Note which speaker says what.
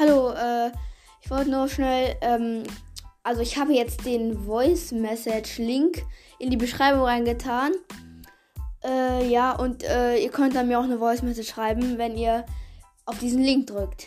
Speaker 1: Hallo, äh, ich wollte nur schnell, ähm, also ich habe jetzt den Voice Message Link in die Beschreibung reingetan. Äh, ja, und äh, ihr könnt dann mir auch eine Voice Message schreiben, wenn ihr auf diesen Link drückt.